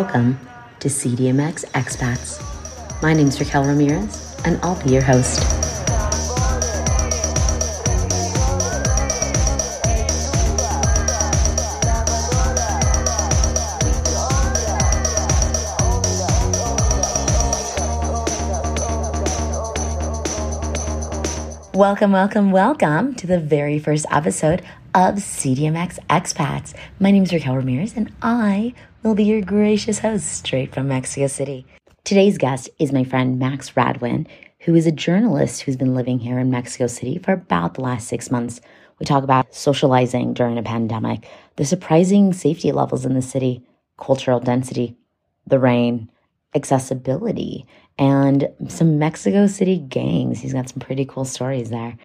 Welcome to CDMX Expats. My name is Raquel Ramirez, and I'll be your host. Welcome, welcome, welcome to the very first episode of CDMX Expats. My name is Raquel Ramirez, and I will be your gracious host straight from Mexico City. Today's guest is my friend Max Radwin, who is a journalist who's been living here in Mexico City for about the last six months. We talk about socializing during a pandemic, the surprising safety levels in the city, cultural density, the rain, accessibility, and some Mexico City gangs. He's got some pretty cool stories there.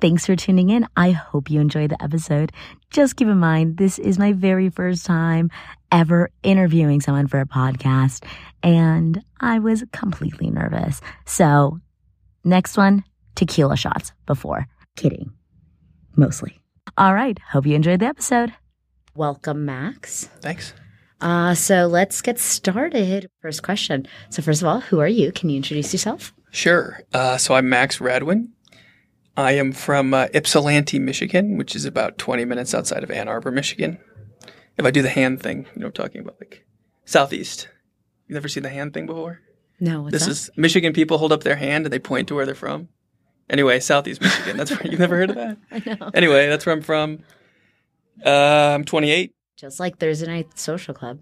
Thanks for tuning in. I hope you enjoyed the episode. Just keep in mind, this is my very first time ever interviewing someone for a podcast, and I was completely nervous. So, next one, tequila shots before. Kidding. Mostly. All right. Hope you enjoyed the episode. Welcome, Max. Thanks. Uh, so let's get started. First question. So, first of all, who are you? Can you introduce yourself? Sure. Uh, so I'm Max Radwin. I am from uh, Ypsilanti, Michigan, which is about 20 minutes outside of Ann Arbor, Michigan. If I do the hand thing, you know, I'm talking about like southeast. You never seen the hand thing before? No, this that? is Michigan people hold up their hand and they point to where they're from. Anyway, southeast Michigan. That's where you've never heard of that. I know. Anyway, that's where I'm from. Uh, I'm 28. Just like Thursday Night Social Club.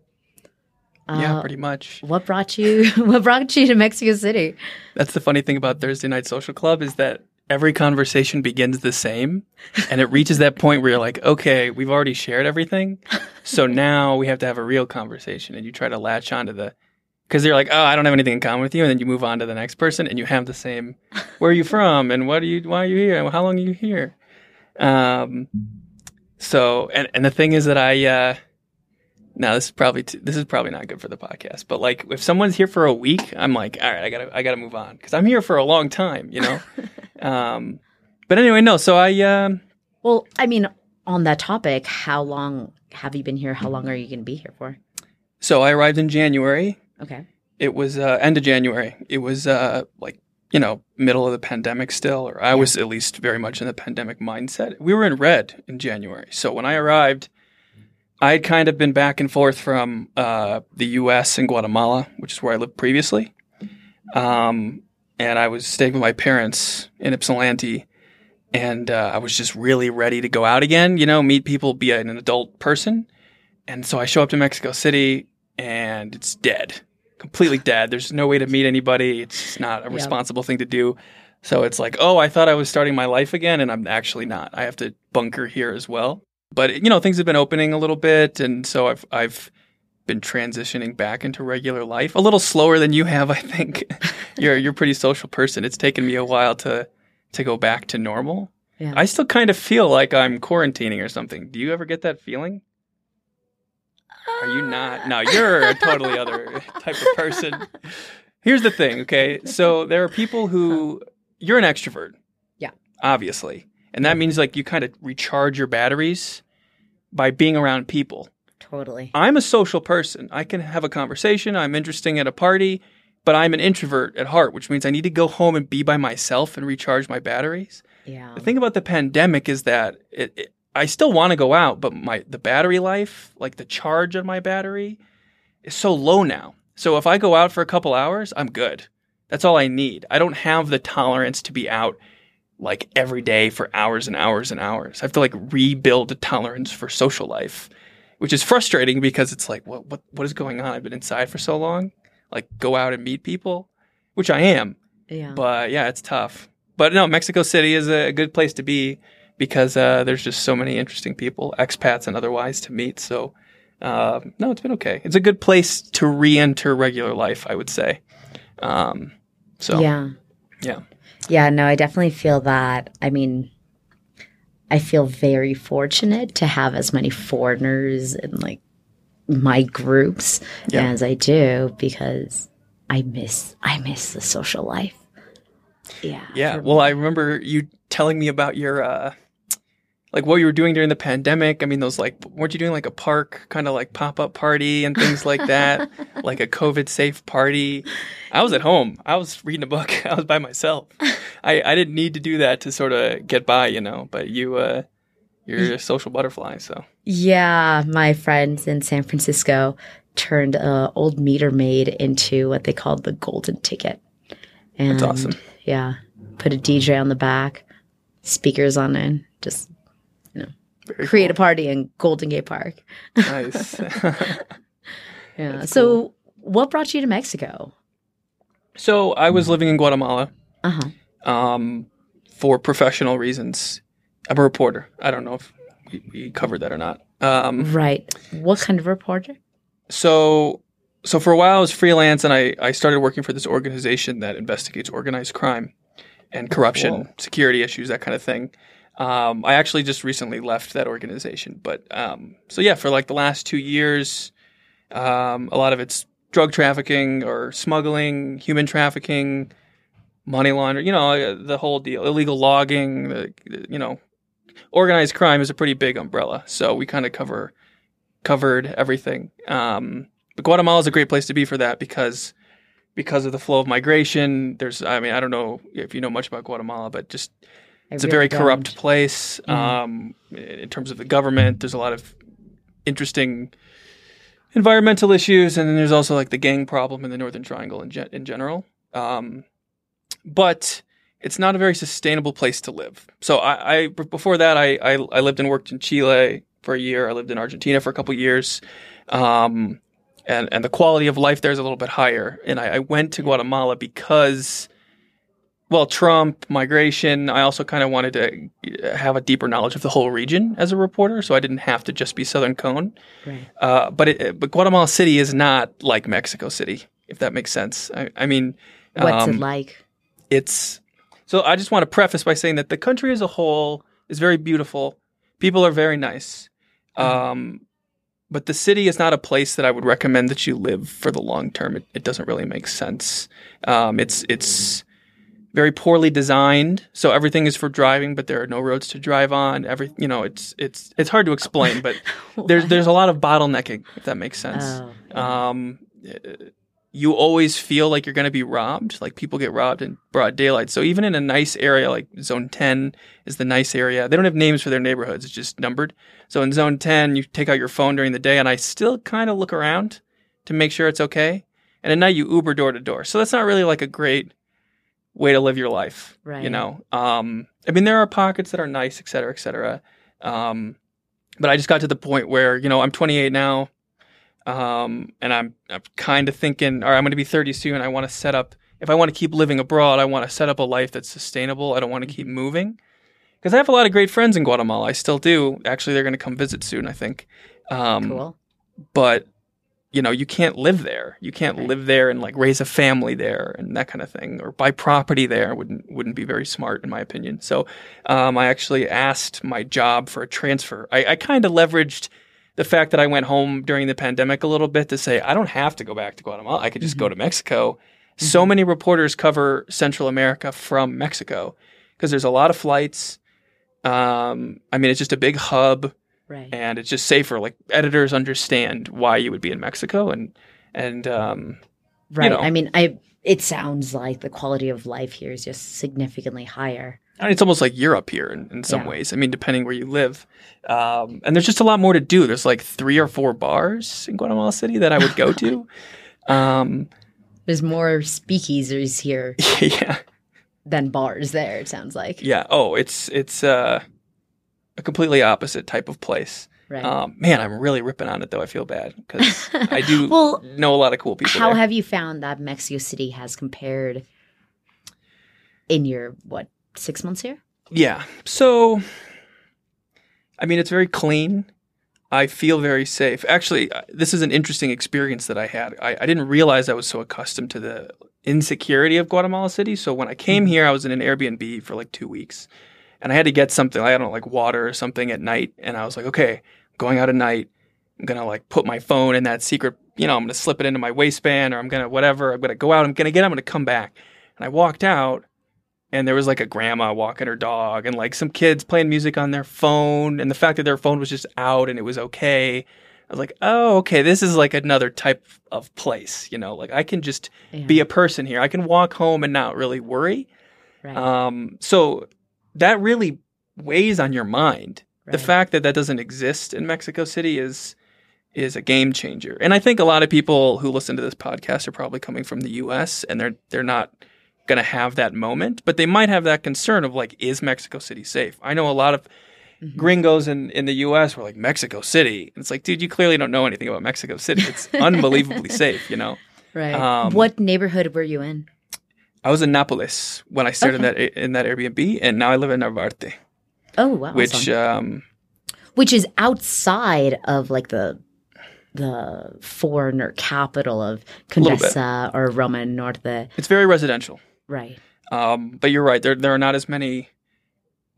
yeah, Uh, pretty much. What brought you? What brought you to Mexico City? That's the funny thing about Thursday Night Social Club is that every conversation begins the same and it reaches that point where you're like, okay, we've already shared everything. So now we have to have a real conversation and you try to latch onto the because they're like, oh, I don't have anything in common with you, and then you move on to the next person, and you have the same. Where are you from, and what are you? Why are you here? And how long are you here? Um, so, and and the thing is that I, uh, now this is probably t- this is probably not good for the podcast, but like if someone's here for a week, I'm like, all right, I gotta I gotta move on because I'm here for a long time, you know. um, but anyway, no. So I, um, Well, I mean, on that topic, how long have you been here? How long are you going to be here for? so I arrived in January. Okay. It was uh, end of January. It was uh, like you know middle of the pandemic still, or I was at least very much in the pandemic mindset. We were in red in January, so when I arrived, I had kind of been back and forth from uh, the U.S. and Guatemala, which is where I lived previously, um, and I was staying with my parents in Ypsilanti. And uh, I was just really ready to go out again, you know, meet people, be an adult person. And so I show up to Mexico City and it's dead, completely dead. There's no way to meet anybody. It's not a Yeah. responsible thing to do. So it's like, oh, I thought I was starting my life again, and I'm actually not. I have to bunker here as well. But you know, things have been opening a little bit, and so I've I've been transitioning back into regular life a little slower than you have. I think you're you're a pretty social person. It's taken me a while to to go back to normal. Yeah. I still kind of feel like I'm quarantining or something. Do you ever get that feeling? Are you not? No, uh. you're a totally other type of person. Here's the thing, okay? So there are people who you're an extrovert. Yeah. Obviously. And that means like you kind of recharge your batteries by being around people. Totally. I'm a social person. I can have a conversation. I'm interesting at a party, but I'm an introvert at heart, which means I need to go home and be by myself and recharge my batteries. Yeah. The thing about the pandemic is that it, it, I still want to go out, but my the battery life, like the charge on my battery, is so low now. So if I go out for a couple hours, I'm good. That's all I need. I don't have the tolerance to be out like every day for hours and hours and hours. I have to like rebuild a tolerance for social life, which is frustrating because it's like, what what what is going on? I've been inside for so long. Like go out and meet people, which I am. Yeah. But yeah, it's tough. But no, Mexico City is a good place to be because uh, there's just so many interesting people, expats and otherwise, to meet. So uh, no, it's been okay. It's a good place to re-enter regular life, I would say. Um, so yeah. yeah. Yeah, no, I definitely feel that. I mean, I feel very fortunate to have as many foreigners in like my groups Yeah. as I do because I miss I miss the social life. Yeah. Yeah. Well, I remember you telling me about your uh, like what you were doing during the pandemic. I mean, those like weren't you doing like a park kind of like pop up party and things like that, like a COVID safe party? I was at home. I was reading a book. I was by myself. I I didn't need to do that to sort of get by, you know. But you uh, you're a social butterfly, so yeah. My friends in San Francisco turned a old meter maid into what they called the golden ticket. And That's awesome. Yeah, put a DJ on the back, speakers on it, just Very create cool. a party in Golden Gate Park. nice. yeah. That's so, cool. what brought you to Mexico? So I was living in Guatemala. Uh-huh. Um, for professional reasons. I'm a reporter. I don't know if we, we covered that or not. Um, right. What kind of reporter? So, so for a while I was freelance, and I I started working for this organization that investigates organized crime and corruption, Whoa. security issues, that kind of thing. Um, I actually just recently left that organization, but um, so yeah, for like the last two years, um, a lot of it's drug trafficking or smuggling, human trafficking, money laundering, you know, uh, the whole deal, illegal logging, the, you know, organized crime is a pretty big umbrella. So we kind of cover covered everything. Um, but Guatemala is a great place to be for that because because of the flow of migration. There's, I mean, I don't know if you know much about Guatemala, but just it's really a very don't. corrupt place mm. um, in terms of the government. There's a lot of interesting environmental issues, and then there's also like the gang problem in the Northern Triangle in, ge- in general. Um, but it's not a very sustainable place to live. So I, I before that, I, I, I lived and worked in Chile for a year. I lived in Argentina for a couple years. Um, and and the quality of life there is a little bit higher. And I, I went to Guatemala because, well, Trump, migration. I also kind of wanted to have a deeper knowledge of the whole region as a reporter, so I didn't have to just be Southern Cone. Right. Uh, but it, but Guatemala City is not like Mexico City, if that makes sense. I, I mean, what's um, it like? It's so. I just want to preface by saying that the country as a whole is very beautiful. People are very nice. Mm-hmm. Um, but the city is not a place that I would recommend that you live for the long term. It, it doesn't really make sense. Um, it's it's very poorly designed, so everything is for driving, but there are no roads to drive on. Every you know, it's it's it's hard to explain, but there's there's a lot of bottlenecking, if that makes sense. Oh, um, you always feel like you're going to be robbed. Like people get robbed in broad daylight. So even in a nice area, like Zone 10 is the nice area. They don't have names for their neighborhoods. It's just numbered. So in Zone 10, you take out your phone during the day, and I still kind of look around to make sure it's okay. And at night, you Uber door to door. So that's not really like a great way to live your life. Right. You know. Um, I mean, there are pockets that are nice, et cetera, et cetera. Um, but I just got to the point where you know I'm 28 now. Um, and I'm, I'm kind of thinking, all right, I'm going to be 30 soon. I want to set up, if I want to keep living abroad, I want to set up a life that's sustainable. I don't want to keep moving because I have a lot of great friends in Guatemala. I still do. Actually, they're going to come visit soon, I think. Um, cool. But, you know, you can't live there. You can't okay. live there and like raise a family there and that kind of thing or buy property there wouldn't, wouldn't be very smart in my opinion. So, um, I actually asked my job for a transfer. I, I kind of leveraged – the fact that I went home during the pandemic a little bit to say I don't have to go back to Guatemala. I could just mm-hmm. go to Mexico. Mm-hmm. So many reporters cover Central America from Mexico because there's a lot of flights. Um, I mean, it's just a big hub, right. and it's just safer. Like editors understand why you would be in Mexico, and and um, right. You know. I mean, I it sounds like the quality of life here is just significantly higher. I mean, it's almost like Europe here in, in some yeah. ways. I mean, depending where you live. Um, and there's just a lot more to do. There's like three or four bars in Guatemala City that I would go to. Um, there's more speakeasies here. yeah. Than bars there, it sounds like. Yeah. Oh, it's it's uh, a completely opposite type of place. Right. Um, man, I'm really ripping on it though. I feel bad because I do well, know a lot of cool people. How there. have you found that Mexico City has compared in your what six months here? Yeah. So, I mean, it's very clean. I feel very safe. Actually, uh, this is an interesting experience that I had. I, I, didn't realize I was so accustomed to the insecurity of Guatemala City. So when I came mm-hmm. here, I was in an Airbnb for like two weeks, and I had to get something. I don't know, like water or something at night. And I was like, okay, going out at night. I'm gonna like put my phone in that secret. You know, I'm gonna slip it into my waistband, or I'm gonna whatever. I'm gonna go out. I'm gonna get. I'm gonna come back. And I walked out, and there was like a grandma walking her dog and like some kids playing music on their phone and the fact that their phone was just out and it was okay i was like oh okay this is like another type of place you know like i can just Yeah. be a person here i can walk home and not really worry right. um, so that really weighs on your mind. The fact that that doesn't exist in mexico city is is a game changer. And i think a lot of people who listen to this podcast are probably coming from the us and they're they're not going to have that moment but they might have that concern of like is mexico city safe? I know a lot of Mhm. gringos in, in the us were like mexico city. And it's like dude you clearly don't know anything about mexico city. It's unbelievably safe you know? Right. um, what neighborhood were you in? I was in Napoles when i started Okay. that in that airbnb and now i live in narvarte Oh, wow. which awesome. um, which is outside of like the the foreigner capital of. Condesa or Roma Norte. it's very residential Right. Um, but you're right. There there are not as many,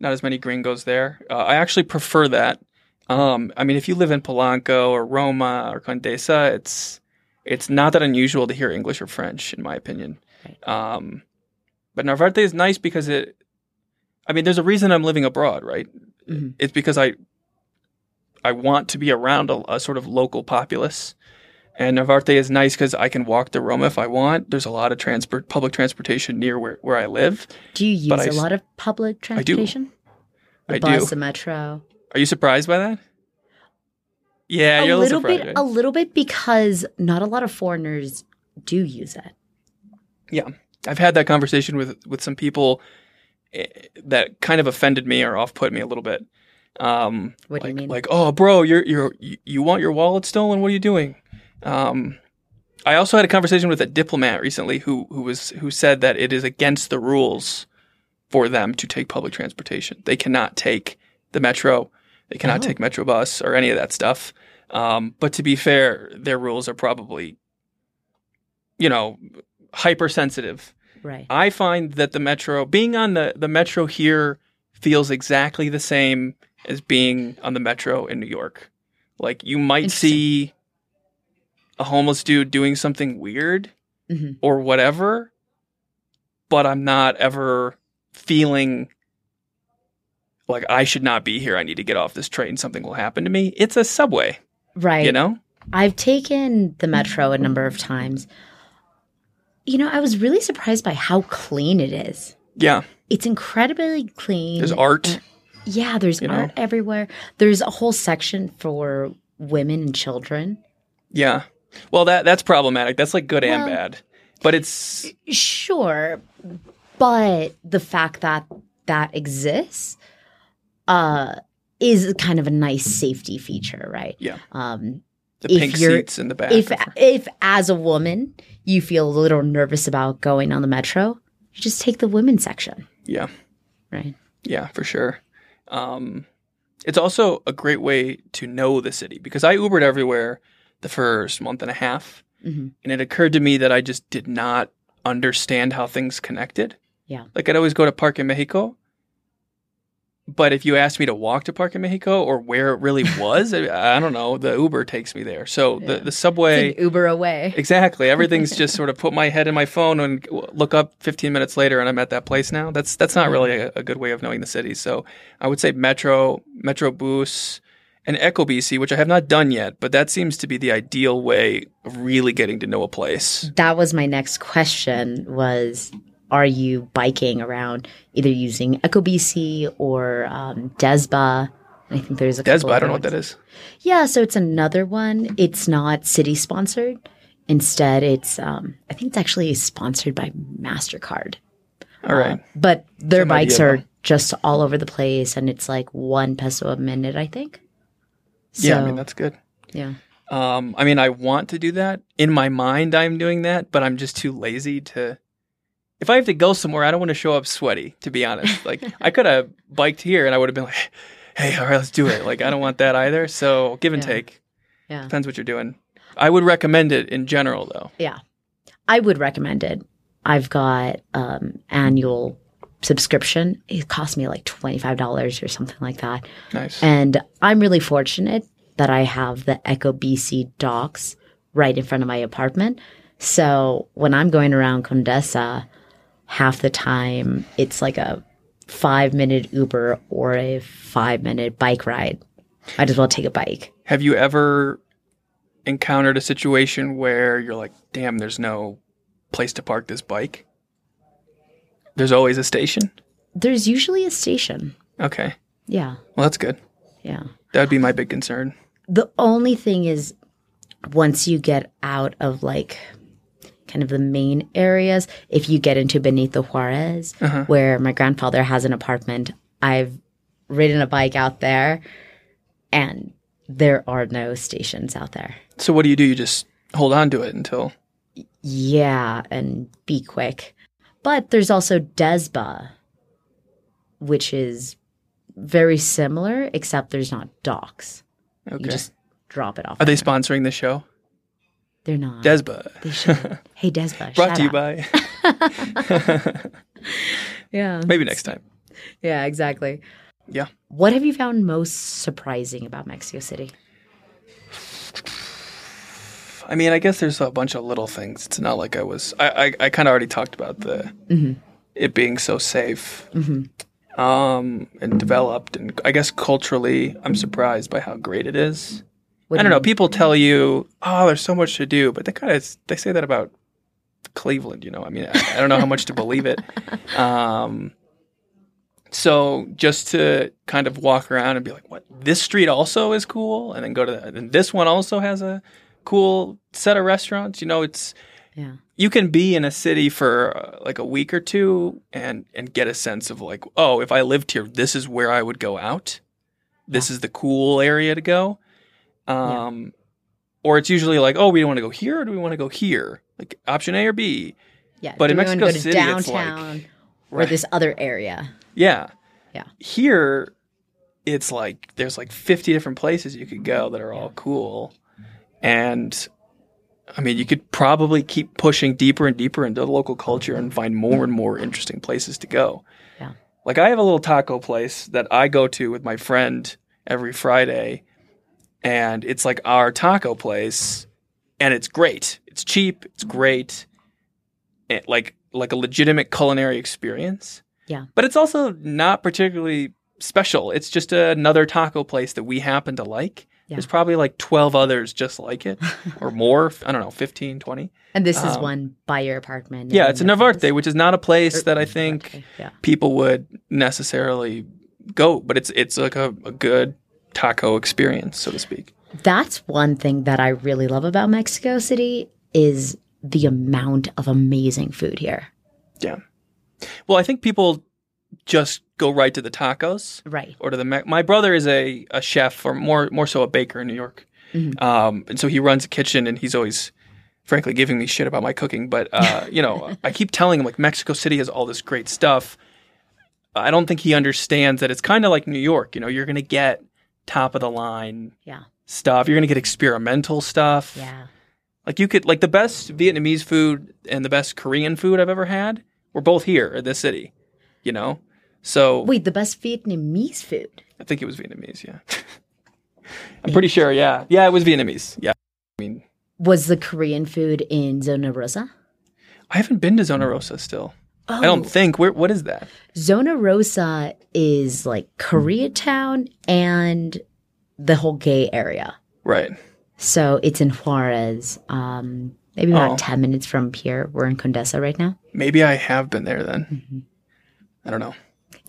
not as many gringos there. Uh, I actually prefer that. Um, I mean, if you live in Polanco or Roma or Condesa, it's it's not that unusual to hear English or French, in my opinion. Right. Um, but Narvarte is nice because it. I mean, there's a reason I'm living abroad, right? Mhm. It's because I. I want to be around a, a sort of local populace, and Narvarte is nice because I can walk to Roma if I want. There's a lot of transport, public transportation near where, where I live. Do you use I a s- lot of public I do. transportation? The I bus, do. the metro. Are you surprised by that? Yeah, a you're a little little bit, surprised. a little bit, because not a lot of foreigners do use it. I've had that conversation with with some people eh, that kind of offended me or off put me a little bit. Um, What do like, you mean? Like, oh, bro, you're you're you- you want your wallet stolen? What are you doing? Um, I also had a conversation with a diplomat recently who who was who said that it is against the rules for them to take public transportation. They cannot take the metro. They cannot Oh. take Metro bus or any of that stuff. Um, but to be fair, their rules are probably, you know, hypersensitive. right. I find that the metro, being on the, the metro here, feels exactly the same as being on the metro in New York. Like you might see a homeless dude doing something weird Mhm. or whatever, but I'm not ever feeling like I should not be here. I need to get off this train. Something will happen to me. It's a subway, Right. you know? I've taken the metro a number of times. You know, I was really surprised by how clean it is. Yeah. It's incredibly clean. There's art. Yeah, there's you know? art everywhere. There's a whole section for women and children. Yeah. Well, that that's problematic. That's like good and bad. But it's Sure, but the fact that that exists uh is kind of a nice safety feature, right? Yeah. Um the If pink seats in the back. if if as a woman you feel a little nervous about going on the metro, you just take the women's section, yeah. right? Yeah, for sure. Um, it's also a great way to know the city because I Ubered everywhere the first month and a half, hmm and it occurred to me that I just did not understand how things connected. Yeah. Like I'd always go to Parque Mexico, but if you asked me to walk to Parque Mexico or where it really was, I, don't know. The Uber takes me there. So Yeah. the the subway. Uber away. Exactly. Everything's just sort of put my head in my phone and look up 15 minutes later and I'm at that place now. That's that's not really a, a good way of knowing the city. So I would say Metro, Metro Bus, and Ecobici, which I have not done yet, but that seems to be the ideal way of really getting to know a place. That was my next question was are you biking around either using Ecobici or um, Dezba? I think there's a couple Dezba, I don't know what that is. Yeah, so it's another one. It's not city sponsored. Instead, it's um, I think it's actually sponsored by Mastercard. All right. But their bikes idea, are though. just all over the place, and it's like one peso a minute, I think. yeah, I mean that's good. yeah. Um, I mean, I want to do that. In my mind, I'm doing that, but I'm just too lazy to. If I have to go somewhere, I don't want to show up sweaty. To be honest, like I could have biked here, and I would have been like, "Hey, all right, let's do it." Like I don't want that either. So give and Yeah. take. Yeah. Depends what you're doing. I would recommend it in general, though. Yeah. I would recommend it. I've got um annual subscription. It cost me like $25 or something like that. Nice. And I'm really fortunate that I have the Ecobici docks right in front of my apartment. So when I'm going around Condesa, half the time it's like a five minute Uber or a five minute bike ride. Might as well take a bike. Have you ever encountered a situation where you're like, damn, there's no place to park this bike? There's always a station? There's usually a station. Okay. Yeah. Well, that's good. Yeah. That would be my big concern. The only thing is, once you get out of like kind of the main areas, if you get into Benito Juarez, uh-huh. where my grandfather has an apartment, I've ridden a bike out there and there are no stations out there. So what do you do? You just hold on to it until. Yeah, and be quick. But there's also Dezba, which is very similar, except there's not docks. Okay. You just drop it off. Are they sponsoring the show? They're not. Dezba. They should. hey, Dezba. Brought to you by. Yeah. Maybe next time. Yeah, exactly. Yeah. What have you found most surprising about Mexico City? I mean, I guess there's a bunch of little things. It's not like I was. I I, I kind of already talked about the it being so safe, um, and developed, and I guess culturally, I'm surprised by how great it is. What I do don't know. People tell you, "Oh, there's so much to do," but they kind of they say that about Cleveland. You know, I mean, I, I don't know how much to believe it. Um, so just to kind of walk around and be like, "What? This street also is cool," and then go to the, and this one also has a cool set of restaurants. You know, it's Yeah. you can be in a city for uh, like a week or two and and get a sense of like, oh, if I lived here, this is where I would go out. This is the cool area to go. Um, or it's usually like, oh, we don't want to go here, or do we want to go here? Like option A or B. Yeah. But do in Mexico City, it's like- downtown or Right. this other area. Yeah. Yeah. Here, it's like there's like 50 different places you could go that are all cool. And I mean, you could probably keep pushing deeper and deeper into the local culture and find more and more interesting places to go. Yeah. Like I have a little taco place that I go to with my friend every Friday, and it's like our taco place, and it's great. It's cheap. It's great. It, like like a legitimate culinary experience. Yeah. But it's also not particularly special. It's just another taco place that we happen to like. Yeah. There's probably like 12 others just like it or more. I don't know, 15, 20. And this is Um, one by your apartment. Yeah, it's a Narvarte, which is not a place that I think Yeah. people would necessarily go, but it's it's like a, a good taco experience, so to speak. That's one thing that I really love about Mexico City is the amount of amazing food here. Yeah. Well, I think people just go right to the tacos Right. or to the. Me- My brother is a, a chef, or more more so a baker in New York, um, and so he runs a kitchen, and he's always, frankly, giving me shit about my cooking. But uh, you know, I keep telling him like Mexico City has all this great stuff. I don't think he understands that it's kind of like New York. You know, you're gonna get top of the line Yeah. stuff. You're gonna get experimental stuff. Yeah. Like you could like the best Vietnamese food and the best Korean food I've ever had were both here in this city. You know? So Wait, the best Vietnamese food. I think it was Vietnamese, yeah. I'm pretty sure, yeah. Yeah, it was Vietnamese. Yeah. I mean Was the Korean food in Zona Rosa? I haven't been to Zona Rosa still. Oh, I don't think. Where what is that? Zona Rosa is like Koreatown and the whole gay area. Right. So it's in Juarez, um, maybe about Oh. 10 minutes from here. We're in Condesa right now. Maybe I have been there then. Mm-hmm. I don't know.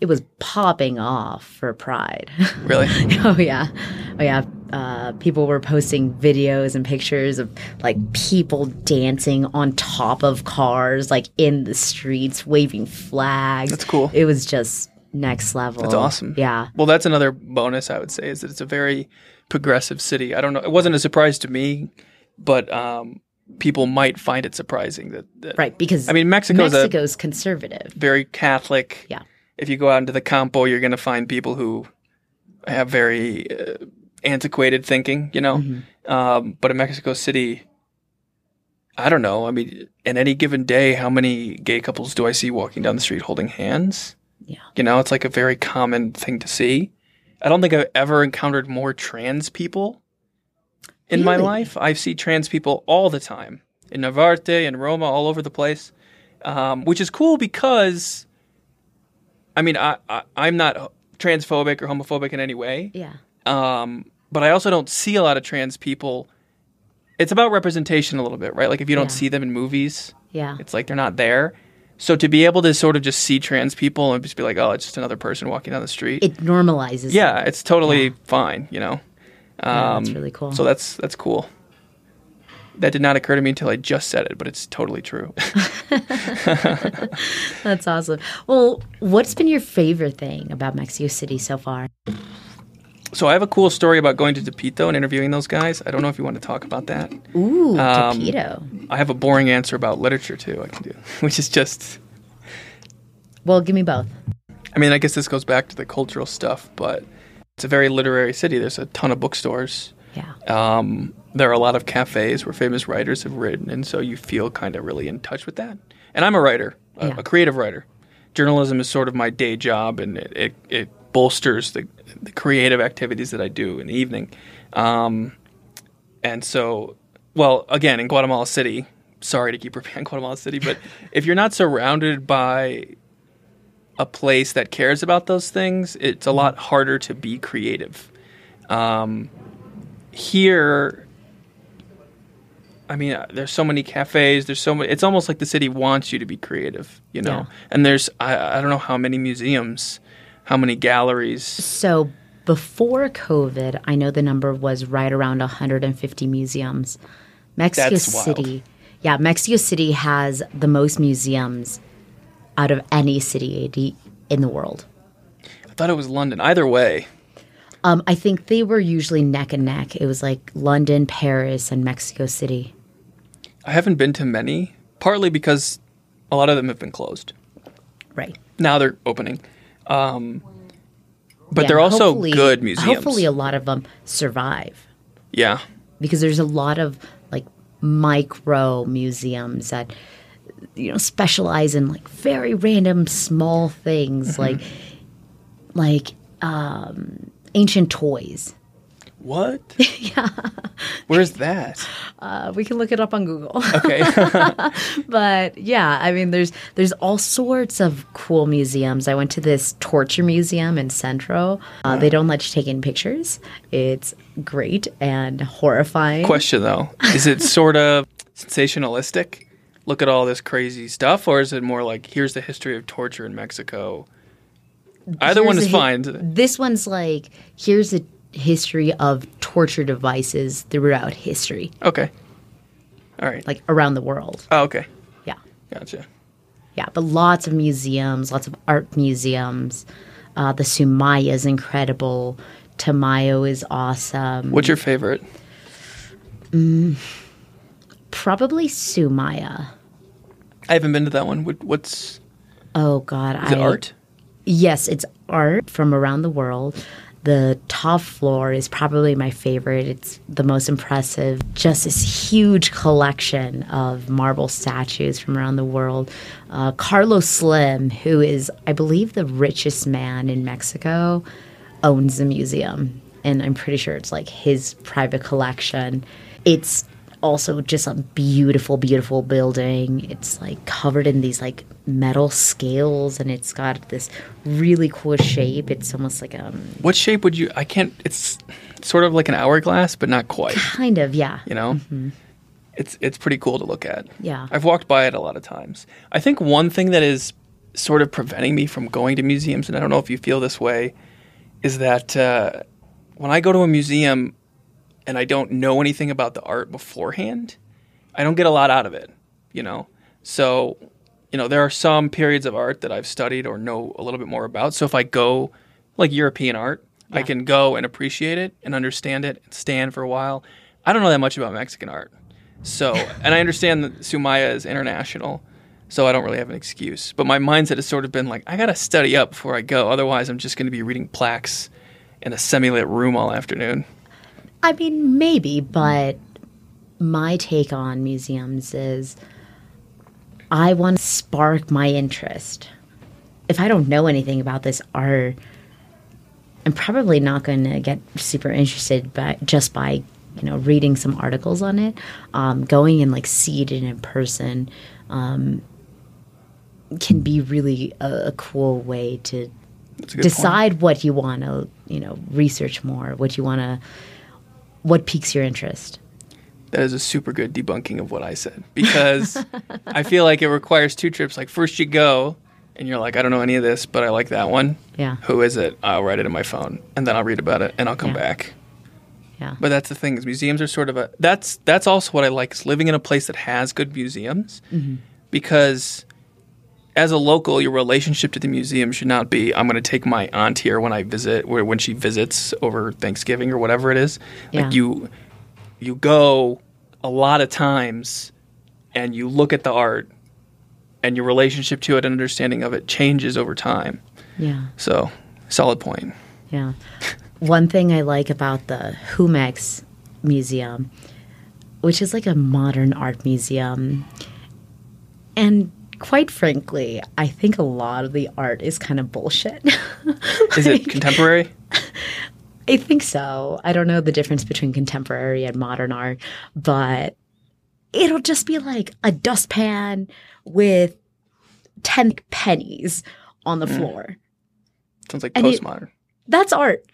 It was popping off for Pride. Really? oh, yeah. Oh, yeah. Uh, people were posting videos and pictures of like people dancing on top of cars, like in the streets, waving flags. That's cool. It was just next level. That's awesome. Yeah. Well, that's another bonus I would say is that it's a very progressive city. I don't know. It wasn't a surprise to me, but um, people might find it surprising that, that Right. Because I mean, Mexico's a Mexico's conservative. very Catholic. Yeah. If you go out into the campo, you're going to find people who have very uh, antiquated thinking, you know. Mm-hmm. Um, but in Mexico City, I don't know. I mean, in any given day, how many gay couples do I see walking down the street holding hands? Yeah. You know, it's like a very common thing to see. I don't think I've ever encountered more trans people in my life. I see trans people all the time in Narvarte and Roma, all over the place. um, which is cool because, I mean, I, I I'm not transphobic or homophobic in any way. Yeah. Um, but I also don't see a lot of trans people. It's about representation a little bit, right? Like if you don't Yeah. see them in movies, Yeah. it's like they're not there. So to be able to sort of just see trans people and just be like, oh, it's just another person walking down the street. It normalizes. yeah, it's totally fine, you know. Yeah, Um, that's really cool. So that's that's cool. That did not occur to me until I just said it, but it's totally true. That's awesome. Well, what's been your favorite thing about Mexico City so far? so I have a cool story about going to Tepito and interviewing those guys. I don't know if you want to talk about that. Ooh, Um, Topito. I have a boring answer about literature too. I can do, which is just. Well, give me both. I mean, I guess this goes back to the cultural stuff, but it's a very literary city. There's a ton of bookstores. Yeah. Um, there are a lot of cafes where famous writers have written, and so you feel kind of really in touch with that. And I'm a writer, a, Yeah. a creative writer. Journalism is sort of my day job, and it, it, it bolsters the, the creative activities that I do in the evening. Um, and so, well, again, in Guatemala City, sorry to keep repeating Guatemala City, but if you're not surrounded by a place that cares about those things, it's a lot harder to be creative. Um, here, I mean, uh, there's so many cafes. There's so many. It's almost like the city wants you to be creative, you know. Yeah. And there's I, I don't know how many museums, how many galleries. So before COVID, I know the number was right around 150 museums. Mexico That's wild. City, yeah, Mexico City has the most museums out of any city in the world. I thought it was London. Either way, Um, I think they were usually neck and neck. It was like London, Paris, and Mexico City. I haven't been to many. Partly because a lot of them have been closed. Right. Now they're opening. Um, but Yeah, they're also good museums. Hopefully, a lot of them survive yeah. because there's a lot of like micro museums that you know specialize in like very random small things Mm-hmm. like like um ancient toys What? yeah. Where's that? uh, we can look it up on google Okay. but yeah i mean there's there's all sorts of cool museums i went to this torture museum in centro uh, they don't let you take in pictures it's great and horrifying Question though, is it sort of sensationalistic? Look at all this crazy stuff, or is it more like here's the history of torture in Mexico? Either one is fine. This one's like here's a history of torture devices throughout history, Okay. All right. like around the world. oh, okay. Yeah, Gotcha. yeah, but lots of museums, lots of art museums. Uh, the Soumaya is incredible. Tamayo is awesome. What's your favorite? Mm, Probably Soumaya. I haven't been to that one. What, what's Oh God, is it I, art? Yes, it's art from around the world. The top floor is probably my favorite. It's the most impressive. Just this huge collection of marble statues from around the world. Uh, Carlos Slim, who is, I believe, the richest man in Mexico, owns the museum. And I'm pretty sure it's like his private collection. It's also just a beautiful, beautiful building. It's like covered in these like metal scales and it's got this really cool shape. It's almost like um What shape would you? I can't. It's sort of like an hourglass, but not quite. kind of, yeah. You know, it's it's pretty cool to look at. Yeah. I've walked by it a lot of times. I think one thing that is sort of preventing me from going to museums, and I don't know if you feel this way, is that uh, when I go to a museum and I don't know anything about the art beforehand, I don't get a lot out of it. You know, so you know there are some periods of art that I've studied or know a little bit more about. So if I go like European art, I can go and appreciate it and understand it and stand for a while. I don't know that much about Mexican art. So, and I understand that Soumaya is international, so I don't really have an excuse. But my mindset has sort of been like, I got to study up before I go. Otherwise, I'm just going to be reading plaques in a semi lit room all afternoon. I mean, maybe, but my take on museums is I want to spark my interest. If I don't know anything about this art, I'm probably not going to get super interested by just by you know reading some articles on it. Um, going and like see it in person, um, can be really a, a cool way to good point. decide what you want to, you know, research more, what you want to, what piques your interest. That is a super good debunking of what I said because I feel like it requires two trips. Like first you go and you're like, I don't know any of this, but I like that one. Yeah. Who is it? I'll write it in my phone and then I'll read about it and I'll come Yeah. back. Yeah. But that's the thing is museums are sort of a that's that's also what I like is living in a place that has good museums mm-hmm. because as a local your relationship to the museum should not be I'm going to take my aunt here when I visit or when she visits over Thanksgiving or whatever it is Yeah. like you you go a lot of times and you look at the art and your relationship to it and understanding of it changes over time Yeah. so solid point Yeah. One thing I like about the Jumex Museum, which is like a modern art museum, and quite frankly, I think a lot of the art is kind of bullshit. is it contemporary I think so. I don't know the difference between contemporary and modern art, but it'll just be like a dustpan with 10 pennies on the hmm. floor. sounds like And it- postmodern That's art.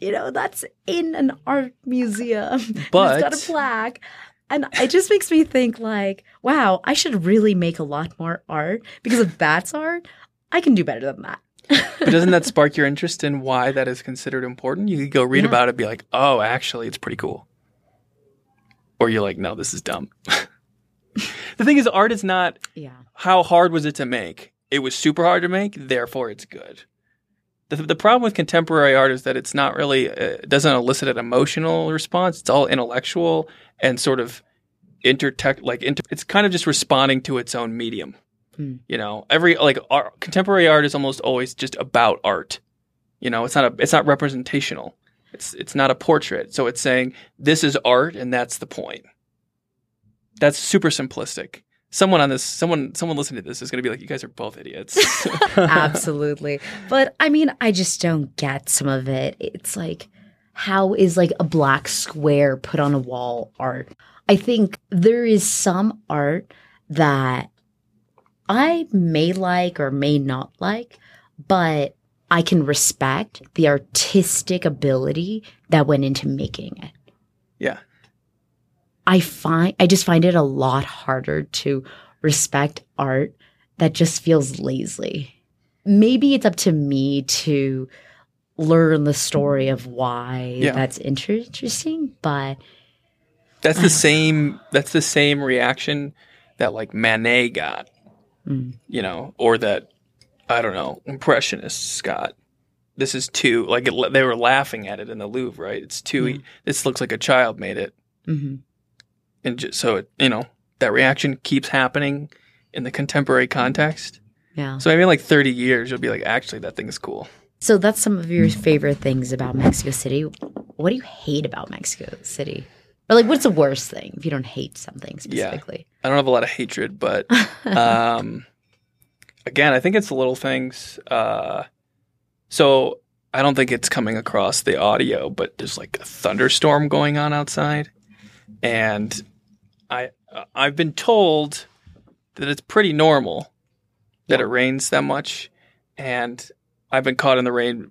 You know, that's in an art museum. But- it's got a plaque. And it just makes me think like, wow, I should really make a lot more art because if that's art, I can do better than that. But doesn't that spark your interest in why that is considered important? You could go read Yeah. about it and be like, oh, actually, it's pretty cool. Or you're like, no, this is dumb. the thing is, art is not Yeah. how hard was it to make? It was super hard to make, therefore it's good. The, the problem with contemporary art is that it's not really, uh, it doesn't elicit an emotional response. It's all intellectual and sort of intertech, like, inter, it's kind of just responding to its own medium. Hmm. You know, every, like, art, contemporary art is almost always just about art. You know, it's not a, it's not representational. It's, it's not a portrait. So it's saying this is art and that's the point. That's super simplistic. Someone on this, someone, someone listening to this is going to be like, "You guys are both idiots." Absolutely. But I mean, I just don't get some of it. It's like, how is like a black square put on a wall art? I think there is some art that I may like or may not like, but I can respect the artistic ability that went into making it. yeah, I find I just find it a lot harder to respect art that just feels lazy. Maybe it's up to me to learn the story of why Yeah. that's inter- interesting, but that's the same. That's the same reaction that like Manet got, Mm. you know, or that I don't know, Impressionists Scott. This is too like it, they were laughing at it in the Louvre, right? It's too. This looks like a child made it, mhm. and just, so it, you know that reaction keeps happening in the contemporary context. yeah. So maybe in like thirty years, you'll be like, actually, that thing is cool. So that's some of your favorite things about Mexico City. What do you hate about Mexico City? Or like what's the worst thing if you don't hate something specifically? Yeah. I don't have a lot of hatred, but um, again, I think it's the little things. Uh, so I don't think it's coming across the audio, but there's like a thunderstorm going on outside, and I I've been told that it's pretty normal that it rains that much, and I've been caught in the rain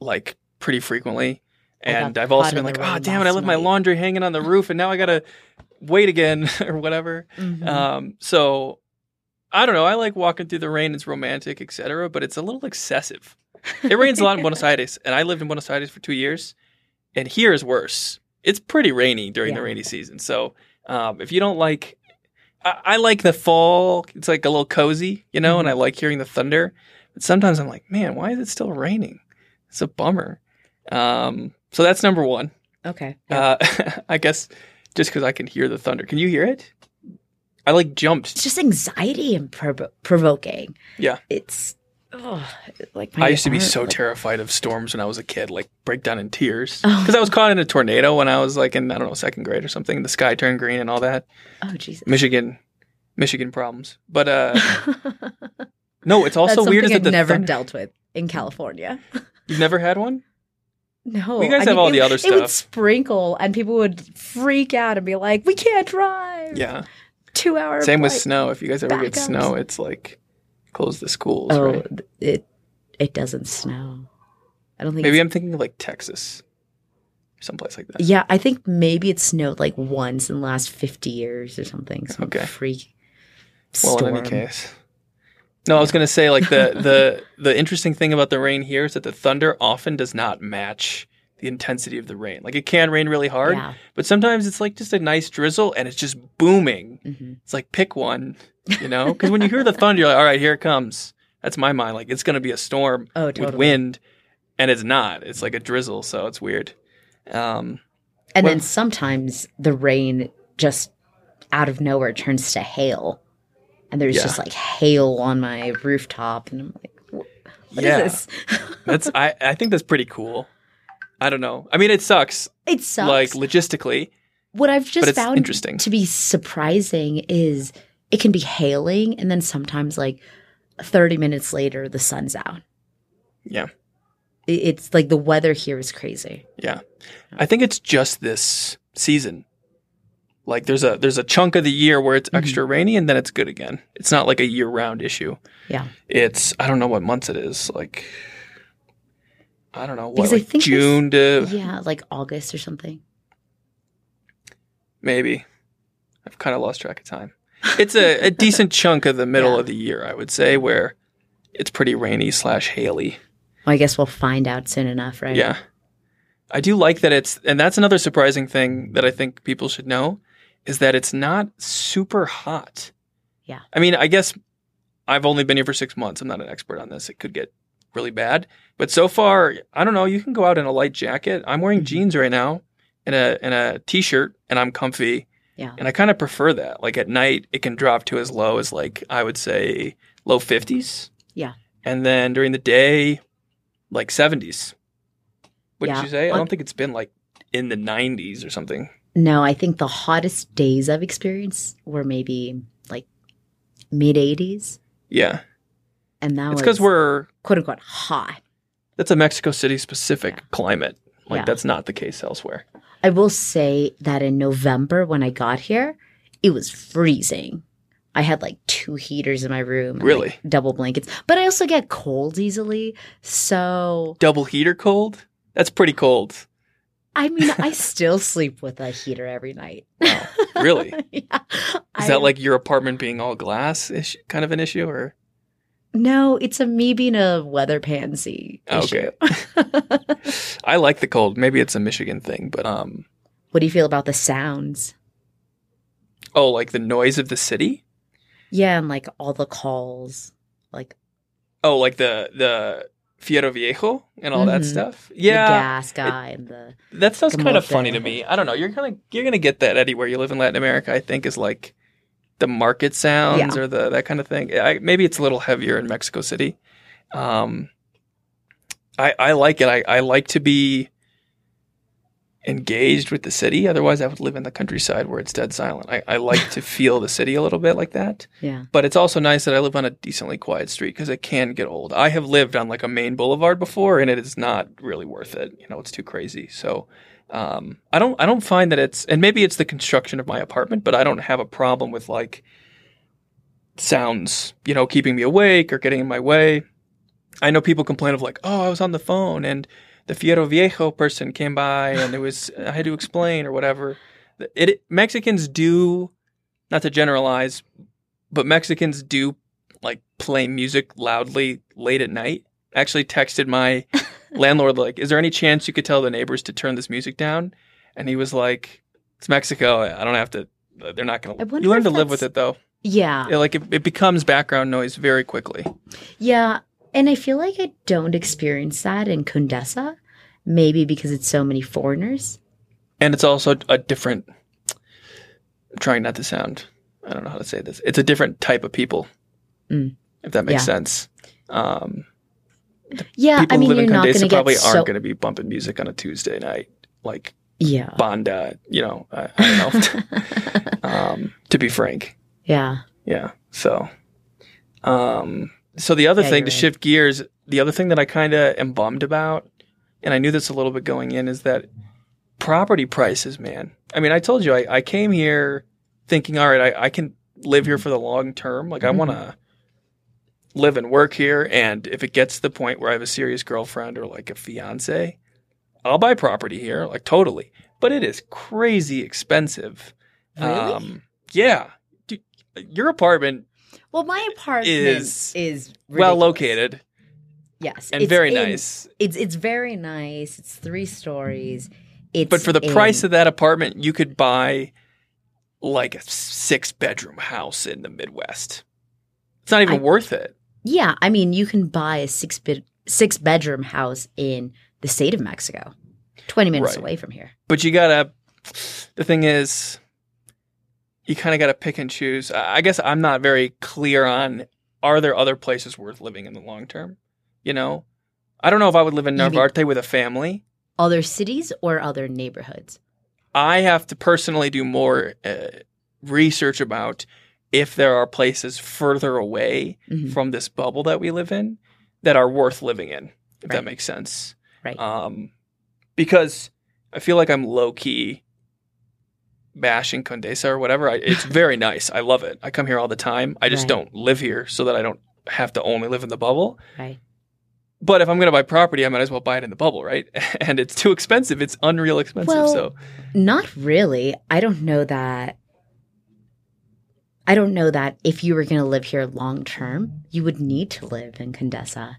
like pretty frequently. And I've also been like, oh, damn it, I left my night." laundry hanging on the roof and now I got to wait again or whatever. Mhm. Um, so I don't know. I like walking through the rain. It's romantic, etc. But it's a little excessive. It rains a lot in Buenos Aires, and I lived in Buenos Aires for two years, and here is worse. It's pretty rainy during the rainy season. So um, if you don't like, I, I like the fall. It's like a little cozy, you know, and Mm-hmm. I like hearing the thunder. But sometimes I'm like, man, why is it still raining? It's a bummer. Um, so that's number one. Okay. Uh, I guess just because I can hear the thunder. Can you hear it? I like jumped. it's just anxiety and provo- provoking. Yeah. It's oh, like I used to be arm- so like- terrified of storms when I was a kid, like break down in tears. Oh. Because I was caught in a tornado when I was like in, I don't know, second grade or something. The sky turned green and all that. Oh Jesus. Michigan, Michigan problems. But uh, no, it's also weird is that I've never thunder- dealt with in California. You've never had one? No, you guys I have mean, all it- the other stuff. It would sprinkle, and people would freak out and be like, "We can't drive." Yeah. two hours. Same with snow. If you guys ever get backups. snow, it's like close the schools, Oh, right? it it doesn't snow. I don't think. Maybe I'm thinking of like Texas, someplace like that. Yeah, I think maybe it snowed like once in the last fifty years or something. Some Okay. freak. Well, Storm. in any case. No, I was going to say like the the the interesting thing about the rain here is that the thunder often does not match the intensity of the rain. Like it can rain really hard, Yeah. but sometimes it's like just a nice drizzle and it's just booming. hmm It's like pick one, you know? Because when you hear the thunder, you're like, all right, here it comes. That's my mind. Like it's going to be a storm Oh, with wind, and it's not. It's like a drizzle, so it's weird. Um, And Well- then sometimes the rain just out of nowhere turns to hail. And there's Yeah. just like hail on my rooftop. And I'm like, "Wh- what is yeah, this? that's I I think that's pretty cool. I don't know. I mean, it sucks, it sucks. like logistically. what I've just found interesting. to be surprising is it can be hailing. And then sometimes, like 30 minutes later, the sun's out. Yeah. It's like the weather here is crazy. Yeah. I think it's just this season. Like there's a there's a chunk of the year where it's Mhm. extra rainy and then it's good again. It's not like a year round issue. Yeah. It's I don't know what months it is. Like I don't know what Because I think June to Yeah, like August or something. maybe. I've kind of lost track of time. It's a, a decent chunk of the middle Yeah. of the year, I would say, where it's pretty rainy slash haily. Well, I guess we'll find out soon enough, right? Yeah. I do like that it's, and that's another surprising thing that I think people should know is that it's not super hot. Yeah. I mean, I guess I've only been here for six months. I'm not an expert on this. It could get really bad. But so far, I don't know. You can go out in a light jacket. I'm wearing Mhm. jeans right now and a, and a t shirt, and I'm comfy. Yeah. And I kind of prefer that. Like at night, it can drop to as low as, like, I would say low 50s. Yeah. And then during the day, like 70s. What Yeah. did you say? I don't think it's been like in the 90s or something. No, I think the hottest days I've experienced were maybe like mid 80s. Yeah. And that It's was because we're, quote unquote hot. that's a Mexico City specific Yeah. climate. Like Yeah. that's not the case elsewhere. I will say that in November when I got here, it was freezing. I had like two heaters in my room. and, like, Really? double blankets. But I also get colds easily. So, Double heater cold? That's pretty cold. I mean, I still sleep with a heater every night. Wow. Really? yeah. Is that like your apartment being all glass ish kind of an issue or? No, it's a me being a weather pansy Okay. issue. I like the cold. Maybe it's a Michigan thing, but um what do you feel about the sounds? oh, like the noise of the city? Yeah, and like all the calls, like Oh, like the the Fierro Viejo and all that Mhm. stuff. the Yeah. gas guy and the That stuff's kind of funny to me. I don't know. You're kind of you're gonna get that anywhere you live in Latin America. I think is like the market sounds Yeah. or the that kind of thing. I, maybe it's a little heavier in Mexico City. Um, I I like it. I I like to be engaged with the city. Otherwise, I would live in the countryside where it's dead silent. I, I like to feel the city a little bit like that. yeah. But it's also nice that I live on a decently quiet street because it can get old. I have lived on like a main boulevard before, and it is not really worth it. You know, it's too crazy. So um, I don't I don't find that it's and maybe it's the construction of my apartment, but I don't have a problem with like sounds, you know, keeping me awake or getting in my way. I know people complain of like, oh, I was on the phone and the Fierro Viejo person came by and it was I had to explain or whatever. It Mexicans do, not to generalize, but Mexicans do like play music loudly late at night. I actually texted my landlord like, "Is there any chance you could tell the neighbors to turn this music down?" And he was like, "It's Mexico. I don't have to. They're not gonna. You learn to live with it though. Yeah. It, like it, it becomes background noise very quickly. Yeah. And I feel like I don't experience that in Condesa, maybe because it's so many foreigners. and it's also a different. I'm trying not to sound. I don't know how to say this. It's a different type of people, Mm. if that makes Yeah. sense. Um, Yeah, people I mean, who live you're in not going Condesa to get probably so. aren't going to be bumping music on a Tuesday night, like yeah. Banda. You know, I, I don't know. um, to be frank, yeah. yeah. So, um, so the other Yeah, thing to right. shift gears, the other thing that I kind of am bummed about, and I knew this a little bit going in, is that property prices, man. I mean, I told you I, I came here thinking, all right, I, I can live here for the long term. Like I Mhm. want to live and work here, and if it gets to the point where I have a serious girlfriend or like a fiance, I'll buy property here, like totally. But it is crazy expensive. Really? yeah. Dude, your apartment well, my apartment is is, well located Yes, and it's very in- nice. It's it's very nice. It's three stories. It's But for the in- price of that apartment, you could buy like a six bedroom house in the Midwest. It's not even I- worth it. yeah, I mean, you can buy a six bed six bedroom house in the state of Mexico, twenty minutes Right. away from here. But you gotta. The thing is, you kind of gotta pick and choose. I guess I'm not very clear on are there other places worth living in the long term. You know, I don't know if I would live in Narvarte with a family. Other cities or other neighborhoods. I have to personally do more uh, research about if there are places further away Mhm. from this bubble that we live in that are worth living in, if that makes sense. Right. Um, because I feel like I'm low key bashing Condesa or whatever. I, it's very nice. I love it. I come here all the time. I just Right. don't live here so that I don't have to only live in the bubble. Right. But if I'm going to buy property, I might as well buy it in the bubble, right? and it's too expensive. It's unreal expensive. Well, so Not really. I don't know that. I don't know that if you were going to live here long term, you would need to live in Condesa.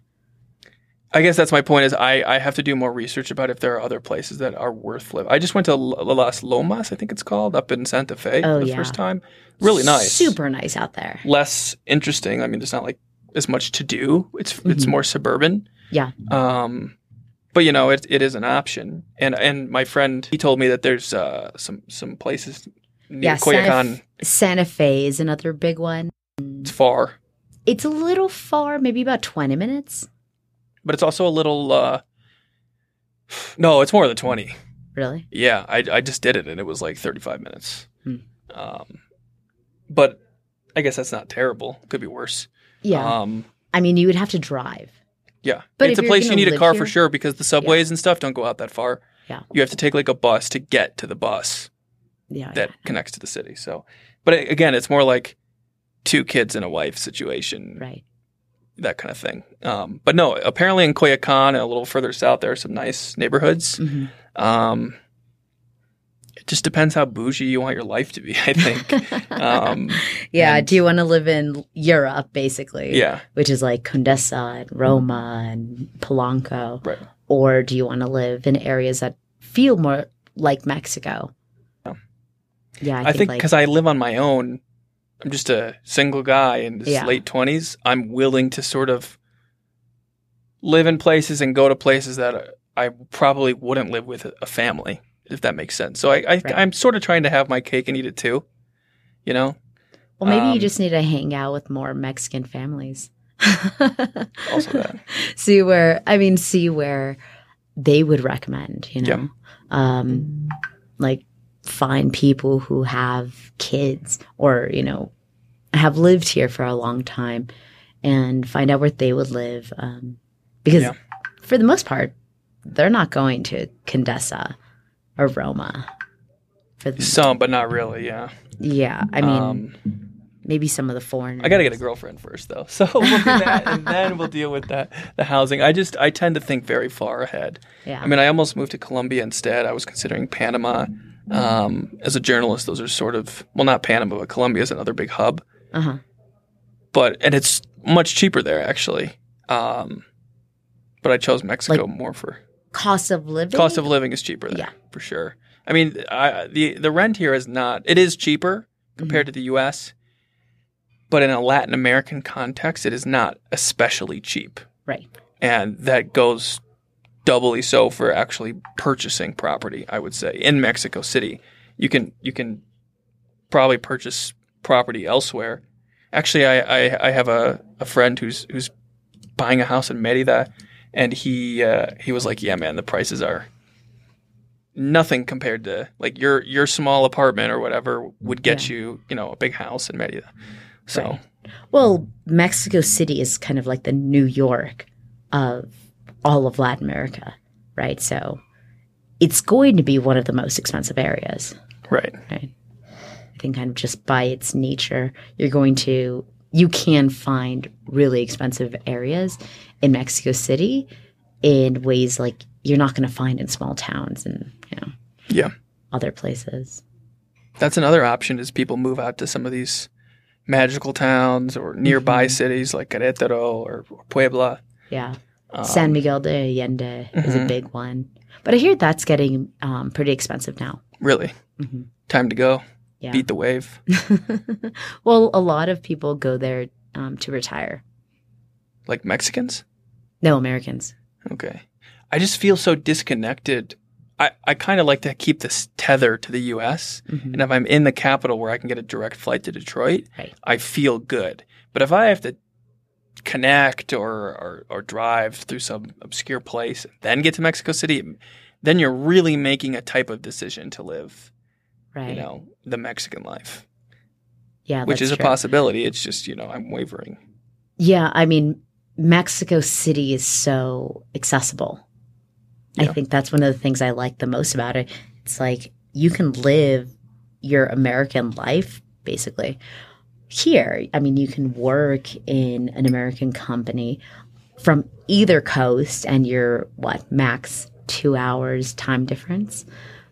I guess that's my point. Is I, I have to do more research about if there are other places that are worth living. I just went to Las Lomas, I think it's called, up in Santa Fe Oh, for the yeah. first time. Really nice. Super nice out there. Less interesting. I mean, there's not like as much to do. It's it's Mhm. more suburban. Yeah. Um, but you know, it it is an option. And and my friend he told me that there's uh some some places near Yeah, Santa, F- Santa Fe is another big one. It's far, It's a little far, maybe about 20 minutes. but it's also a little. uh No, it's more than twenty. Really? Yeah, I, I just did it and it was like 35 minutes. Hmm. Um, but I guess that's not terrible. Could be worse. Yeah. Um, I mean, you would have to drive. yeah. But it's a place you need a car for sure because the subways and stuff don't go out that far. Yeah. You have to take like a bus to get to the bus Yeah. that connects to the city. So, but again, it's more like two kids and a wife situation. Right. that kind of thing. Um, but no, apparently in Coyoacan and a little further south, there are some nice neighborhoods. hmm Um, it just depends how bougie you want your life to be, I think. um, yeah. and- Do you want to live in Europe, basically? yeah, Which is like Condesa and Roma and Polanco. right. Or do you want to live in areas that feel more like Mexico? Yeah. Yeah. I, I, think, think like, because I live on my own, I'm just a single guy in his Yeah. late 20s. I'm willing to sort of live in places and go to places that I probably wouldn't live with a family, if that makes sense. So I, I Right. I'm sort of trying to have my cake and eat it too, you know. well, maybe you um, just need to hang out with more Mexican families. Also that. see where I mean, see where they would recommend, you know, um, like find people who have kids or you know have lived here for a long time and find out where they would live, um, because Yeah. for the most part, they're not going to Condesa or Roma. For the, Some, but not really. Yeah. yeah, I mean, um, maybe some of the foreigners. I got to get a girlfriend first, though. So we'll do that, and then we'll deal with that the housing. I just I tend to think very far ahead. Yeah, I mean, I almost moved to Colombia instead. I was considering Panama. Um, as a journalist, those are sort of well, not Panama, but Colombia is another big hub. uh huh. But and it's much cheaper there actually. Um, but I chose Mexico more for Cost of living. cost of living is cheaper there Yeah. for sure. I mean, I, the the rent here is not. It is cheaper compared mm-hmm. to the U.S. But in a Latin American context, it is not especially cheap. right. and that goes doubly so for actually purchasing property. I would say in Mexico City, you can you can probably purchase property elsewhere. Actually, I I, I have a, a friend who's who's buying a house in Merida, and he uh, he was like, "Yeah, man, the prices are." Nothing compared to like your your small apartment or whatever would get you you know a big house in Merida. So Right. Well, Mexico City is kind of like the New York of all of Latin America, right? So it's going to be one of the most expensive areas, right, right? I think kind of just by its nature, you're going to you can find really expensive areas in Mexico City in ways like you're not going to find in small towns and you know Yeah. other places. That's another option is people move out to some of these magical towns or nearby Mm-hmm. cities like Querétaro or Puebla. Yeah. Um, San Miguel de Allende is a Mhm. big one. But I hear that's getting um, pretty expensive now. Really, Mhm. time to go. Yeah. Beat the wave. well, a lot of people go there um, to retire. Like Mexicans? No Americans. Okay. I just feel so disconnected. I, I kind of like to keep this tether to the US. Mhm. And if I'm in the capital where I can get a direct flight to Detroit, Right. I feel good. But if I have to connect or, or, or drive through some obscure place and then get to Mexico City, then you're really making a type of decision to live, Right. you know, the Mexican life, yeah. which is a possibility. It's just, you know, I'm wavering. Yeah. I mean, Mexico City is so accessible. I think that's one of the things I like the most about it. It's like you can live your American life basically here. I mean, you can work in an American company from either coast, and you're what max two hours time difference.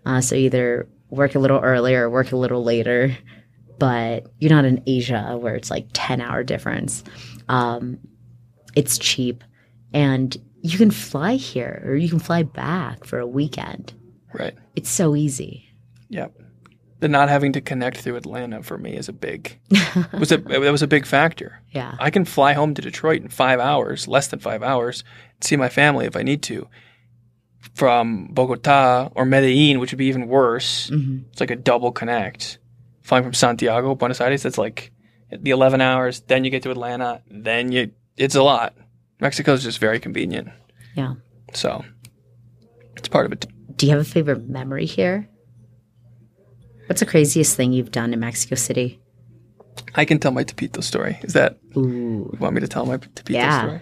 Uh, so either work a little earlier work a little later, but you're not in Asia where it's like ten hour difference. Um, it's cheap, and you can fly here or you can fly back for a weekend. Right. It's so easy. Yep. The not having to connect through Atlanta for me is a big was a that was a big factor. Yeah. I can fly home to Detroit in five hours, less than five hours, see my family if I need to. From Bogota or Medellin, which would be even worse, hmm it's like a double connect. Flying from Santiago, Buenos Aires, that's like the eleven hours. Then you get to Atlanta. Then you, it's a lot. Mexico is just very convenient. Yeah. So it's part of it. Do you have a favorite memory here? What's the craziest thing you've done in Mexico City? I can tell my Tepito story. Is that Ooh. you want me to tell my Tepito Yeah. story?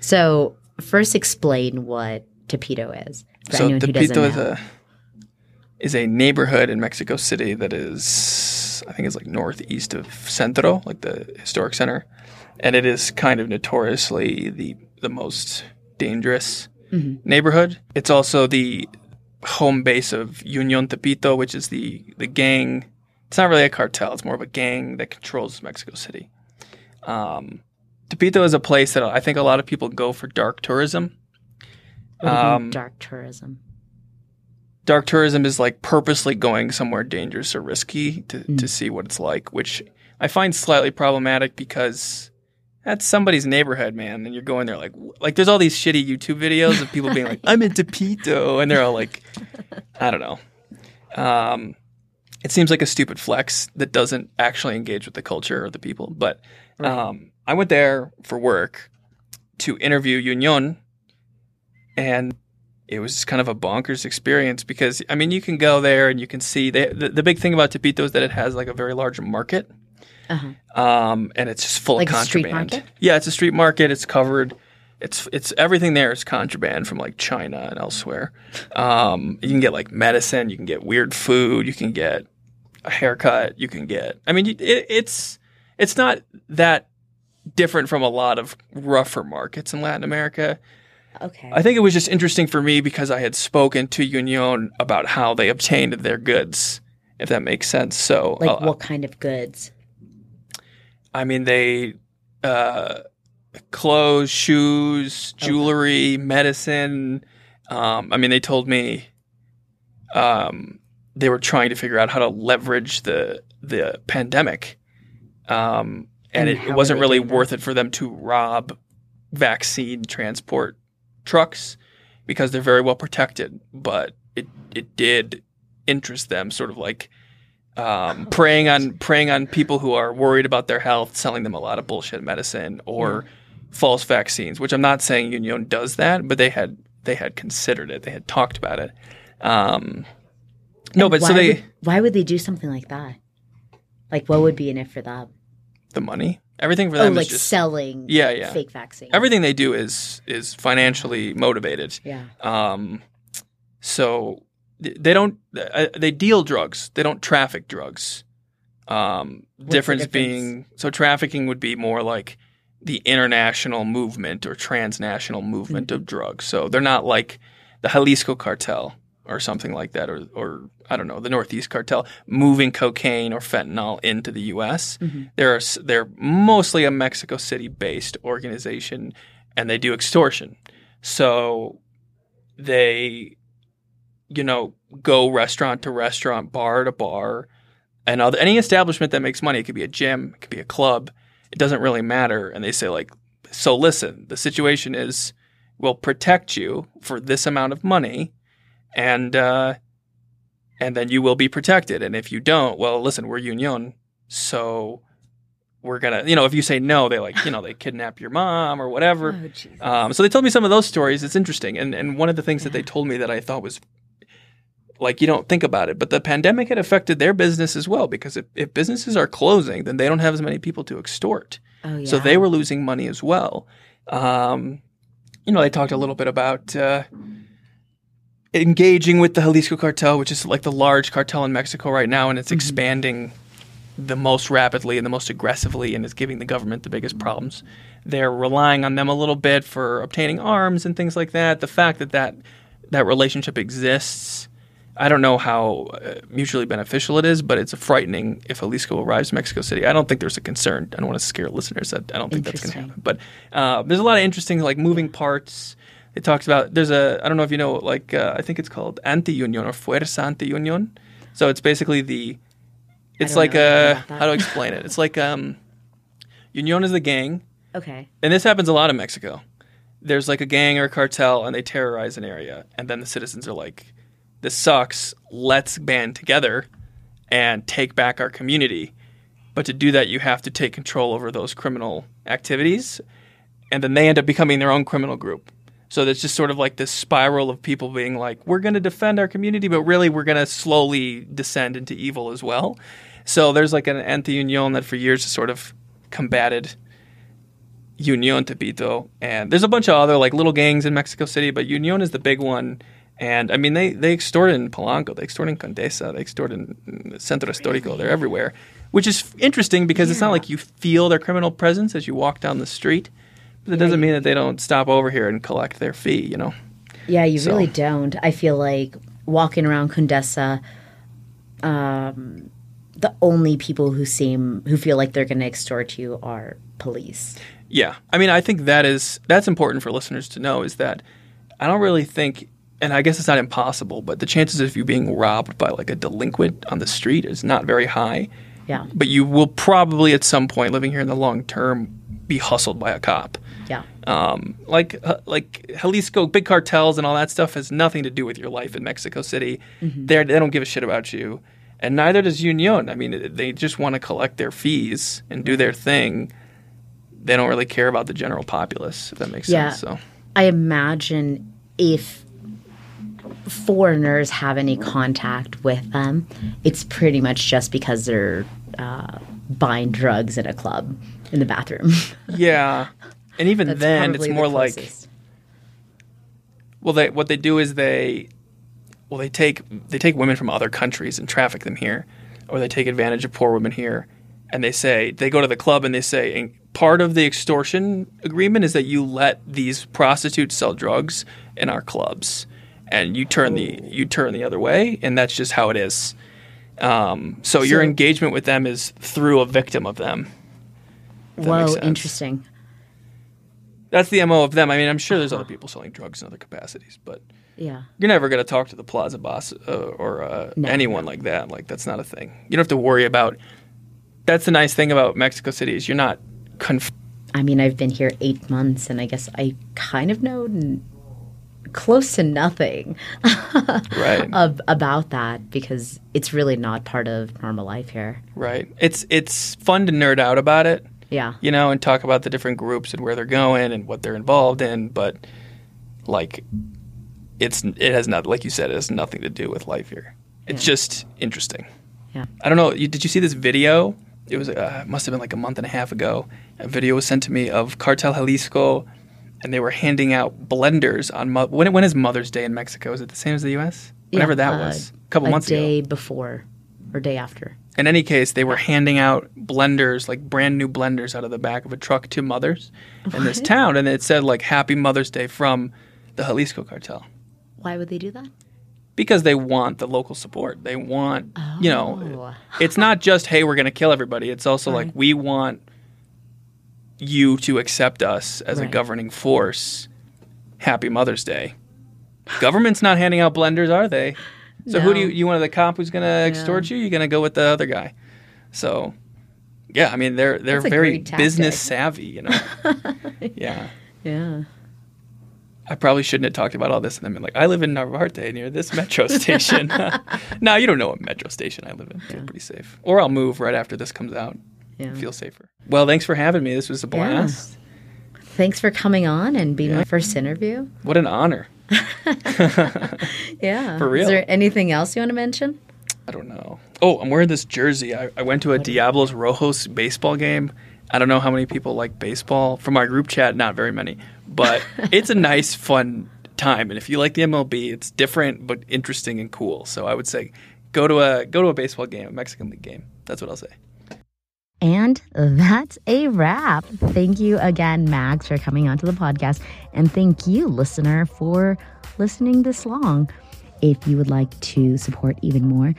So first, explain what Tepito is so anyone who doesn't Tepito is a is a neighborhood in Mexico City that is I think it's like northeast of Centro, like the historic center, and it is kind of notoriously the the most dangerous Mhm. neighborhood. It's also the home base of Union Tepito, which is the the gang. It's not really a cartel; it's more of a gang that controls Mexico City. Um, Tepito is a place that I think a lot of people go for dark tourism. What do you mean, um, dark tourism. dark tourism is like purposely going somewhere dangerous or risky to, Mm. to see what it's like, which I find slightly problematic because that's somebody's neighborhood, man. And you're going there like, like there's all these shitty YouTube videos of people being like, I'm in Tepito. And they're all like, I don't know. Um, it seems like a stupid flex that doesn't actually engage with the culture or the people. But um, I went there for work to interview Union, and it was kind of a bonkers experience because I mean you can go there and you can see they, the the big thing about Tepito is that it has like a very large market, Uh-huh. um, and it's just full Like of contraband. Yeah, it's a street market. It's covered. It's it's everything there is contraband from like China and elsewhere. Um, you can get like medicine. You can get weird food. You can get a haircut. You can get. I mean, it, it's it's not that different from a lot of rougher markets in Latin America. Okay. I think it was just interesting for me because I had spoken to Union about how they obtained their goods, if that makes sense. So, like uh, what kind of goods? I mean, they uh, clothes, shoes, Okay. jewelry, medicine. Um, I mean, they told me um, they were trying to figure out how to leverage the the pandemic, um, and, And it, it wasn't really worth it for them to rob vaccine transport trucks because they're very well protected. But it it did interest them, sort of like um, preying on preying on people who are worried about their health, selling them a lot of bullshit medicine or false vaccines. Which I'm not saying Union does that, but they had they had considered it. They had talked about it. Um, no, but so they would, why would they do something like that? Like, what would be in it for them? The money, everything for Oh, them like is just selling Yeah, yeah. fake vaccines. everything they do is is financially motivated. Yeah. Um, so they don't uh, they deal drugs. They don't traffic drugs. Um, difference, difference? being so trafficking would be more like the international movement or transnational movement Mm-hmm. of drugs. So they're not like the Jalisco cartel or something like that, or or I don't know the Northeast cartel moving cocaine or fentanyl into the U.S. Mm-hmm. They're they're mostly a Mexico City based organization, and they do extortion. So they, you know, go restaurant to restaurant, bar to bar, and other, any establishment that makes money. It could be a gym, it could be a club. It doesn't really matter. And they say like, so listen, the situation is, we'll protect you for this amount of money, and uh, and then you will be protected. And if you don't, well, listen, we're union, so we're gonna, you know, if you say no, they like, you know, they kidnap your mom or whatever. Oh, Um, so they told me some of those stories. It's interesting, and and one of the things that they told me that I thought was like you don't think about it, but the pandemic had affected their business as well because if, if businesses are closing, then they don't have as many people to extort. oh, yeah. So they were losing money as well. Um, you know, they talked a little bit about uh, engaging with the Jalisco cartel, which is like the large cartel in Mexico right now, and it's expanding the most rapidly and the most aggressively, and is giving the government the biggest problems. They're relying on them a little bit for obtaining arms and things like that. The fact that that, that relationship exists. I don't know how uh, mutually beneficial it is, but it's frightening if Jalisco arrives in Mexico City. I don't think there's a concern. I don't want to scare listeners. I, I don't think that's going to happen. But uh, there's a lot of interesting like moving parts. It talks about there's a I don't know if you know like uh, I think it's called anti union or fuerza anti union. So it's basically the it's like know a how to explain it. It's like um, union is the gang, okay. and this happens a lot in Mexico. There's like a gang or a cartel, and they terrorize an area, and then the citizens are like, "This sucks. Let's band together and take back our community." But to do that, you have to take control over those criminal activities, and then they end up becoming their own criminal group. So there's just sort of like this spiral of people being like, "We're going to defend our community, but really we're going to slowly descend into evil as well." So there's like an anti-union that for years has sort of combated Union Tepito, and there's a bunch of other like little gangs in Mexico City, but Union is the big one. And I mean, they they extort in Polanco, they extort in Condesa, they extort in Centro Histórico. They're everywhere, which is interesting because it's not like you feel their criminal presence as you walk down the street, but it doesn't mean that they don't stop over here and collect their fee. You know? Yeah, you So- really don't. I feel like walking around Condesa, um, the only people who seem who feel like they're going to extort you are police. Yeah, I mean, I think that is that's important for listeners to know is that I don't really think, and I guess it's not impossible, but the chances of you being robbed by like a delinquent on the street is not very high. Yeah, But you will probably at some point, living here in the long term, be hustled by a cop. Yeah, Um, like uh, like Jalisco, big cartels and all that stuff has nothing to do with your life in Mexico City. They're, they don't give a shit about you, and neither does Union. I mean, they just want to collect their fees and do their thing. They don't really care about the general populace, if that makes Yeah. sense. So I imagine if foreigners have any contact with them, it's pretty much just because they're uh, buying drugs in a club in the bathroom. yeah, and even That's then, it's probably the more like. Well, they what they do is they well they take they take women from other countries and traffic them here, or they take advantage of poor women here, and they say they go to the club and they say and part of the extortion agreement is that you let these prostitutes sell drugs in our clubs, and you turn the you turn the other way, and that's just how it is. Um, so, your engagement with them is through a victim of them. if that makes Whoa, interesting. That's the mo of them. I mean, I'm sure there's other people selling drugs in other capacities, but Yeah. you're never going to talk to the plaza boss uh, or uh, No. anyone like that. Like that's not a thing. You don't have to worry about. That's the nice thing about Mexico City is you're not. Conf- I mean, I've been here eight months, and I guess I kind of know n- close to nothing right, ab- about that because it's really not part of normal life here. right. It's it's fun to nerd out about it, Yeah. you know, and talk about the different groups and where they're going and what they're involved in. But like, it's it has not like you said, it has nothing to do with life here. It's Yeah. just interesting. Yeah. I don't know. You, did you see this video? It was uh, must have been like a month and a half ago. A video was sent to me of Cartel Jalisco, and they were handing out blenders on mo- when. When is Mother's Day in Mexico? Is it the same as the U.S.? Whenever Yeah, that uh, was, a couple a months day ago. Day before or day after. In any case, they were handing out blenders, like brand new blenders, out of the back of a truck to mothers in this town, and it said like "Happy Mother's Day" from the Jalisco cartel Why would they do that? because they want the local support. They want, you know, Oh. it's not just hey, we're going to kill everybody. It's also like we want you to accept us as a governing force. Happy Mother's Day. Government's not handing out blenders, are they? So who do you you want to the cop who's going to extort you? You're going to go with the other guy. So yeah, I mean they're they're very business savvy, you know. yeah. Yeah. I probably shouldn't have talked about all this and been like, I live in Narvarte near this metro station. no, you don't know what metro station I live in. Feel pretty safe. Or I'll move right after this comes out. Yeah. Feel safer. Well, thanks for having me. This was a blast. Thanks for coming on and being my first interview. What an honor. Yeah. For real. Is there anything else you want to mention? I don't know. Oh, I'm wearing this jersey. I, I went to a Diablos Rojos baseball game. I don't know how many people like baseball. From our group chat, not very many. But it's a nice, fun time. And if you like the MLB, it's different but interesting and cool. So I would say go to a go to a baseball game, a Mexican League game. That's what I'll say. And that's a wrap. Thank you again, Max, for coming onto the podcast. And thank you, listener, for listening this long. If you would like to support even more,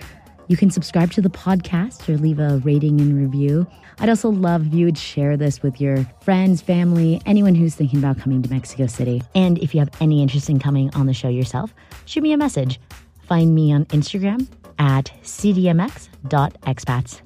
you can subscribe to the podcast or leave a rating and review. I'd also love if you would share this with your friends, family, anyone who's thinking about coming to Mexico City. And if you have any interest in coming on the show yourself, shoot me a message. Find me on Instagram at cdmx.expats.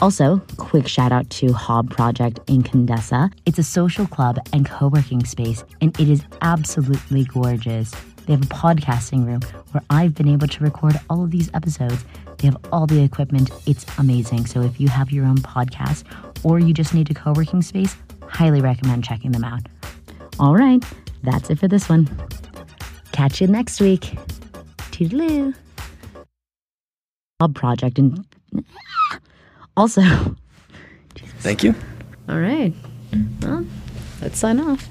Also, quick shout out to Hob Project in Condesa. It's a social club and co working space, and it is absolutely gorgeous. They have a podcasting room where I've been able to record all of these episodes. They have all the equipment. It's amazing. So, if you have your own podcast or you just need a co working space, highly recommend checking them out. All right, that's it for this one. Catch you next week. Toodaloo. Hob Project and also. Thank you. All right. Well, let's sign off.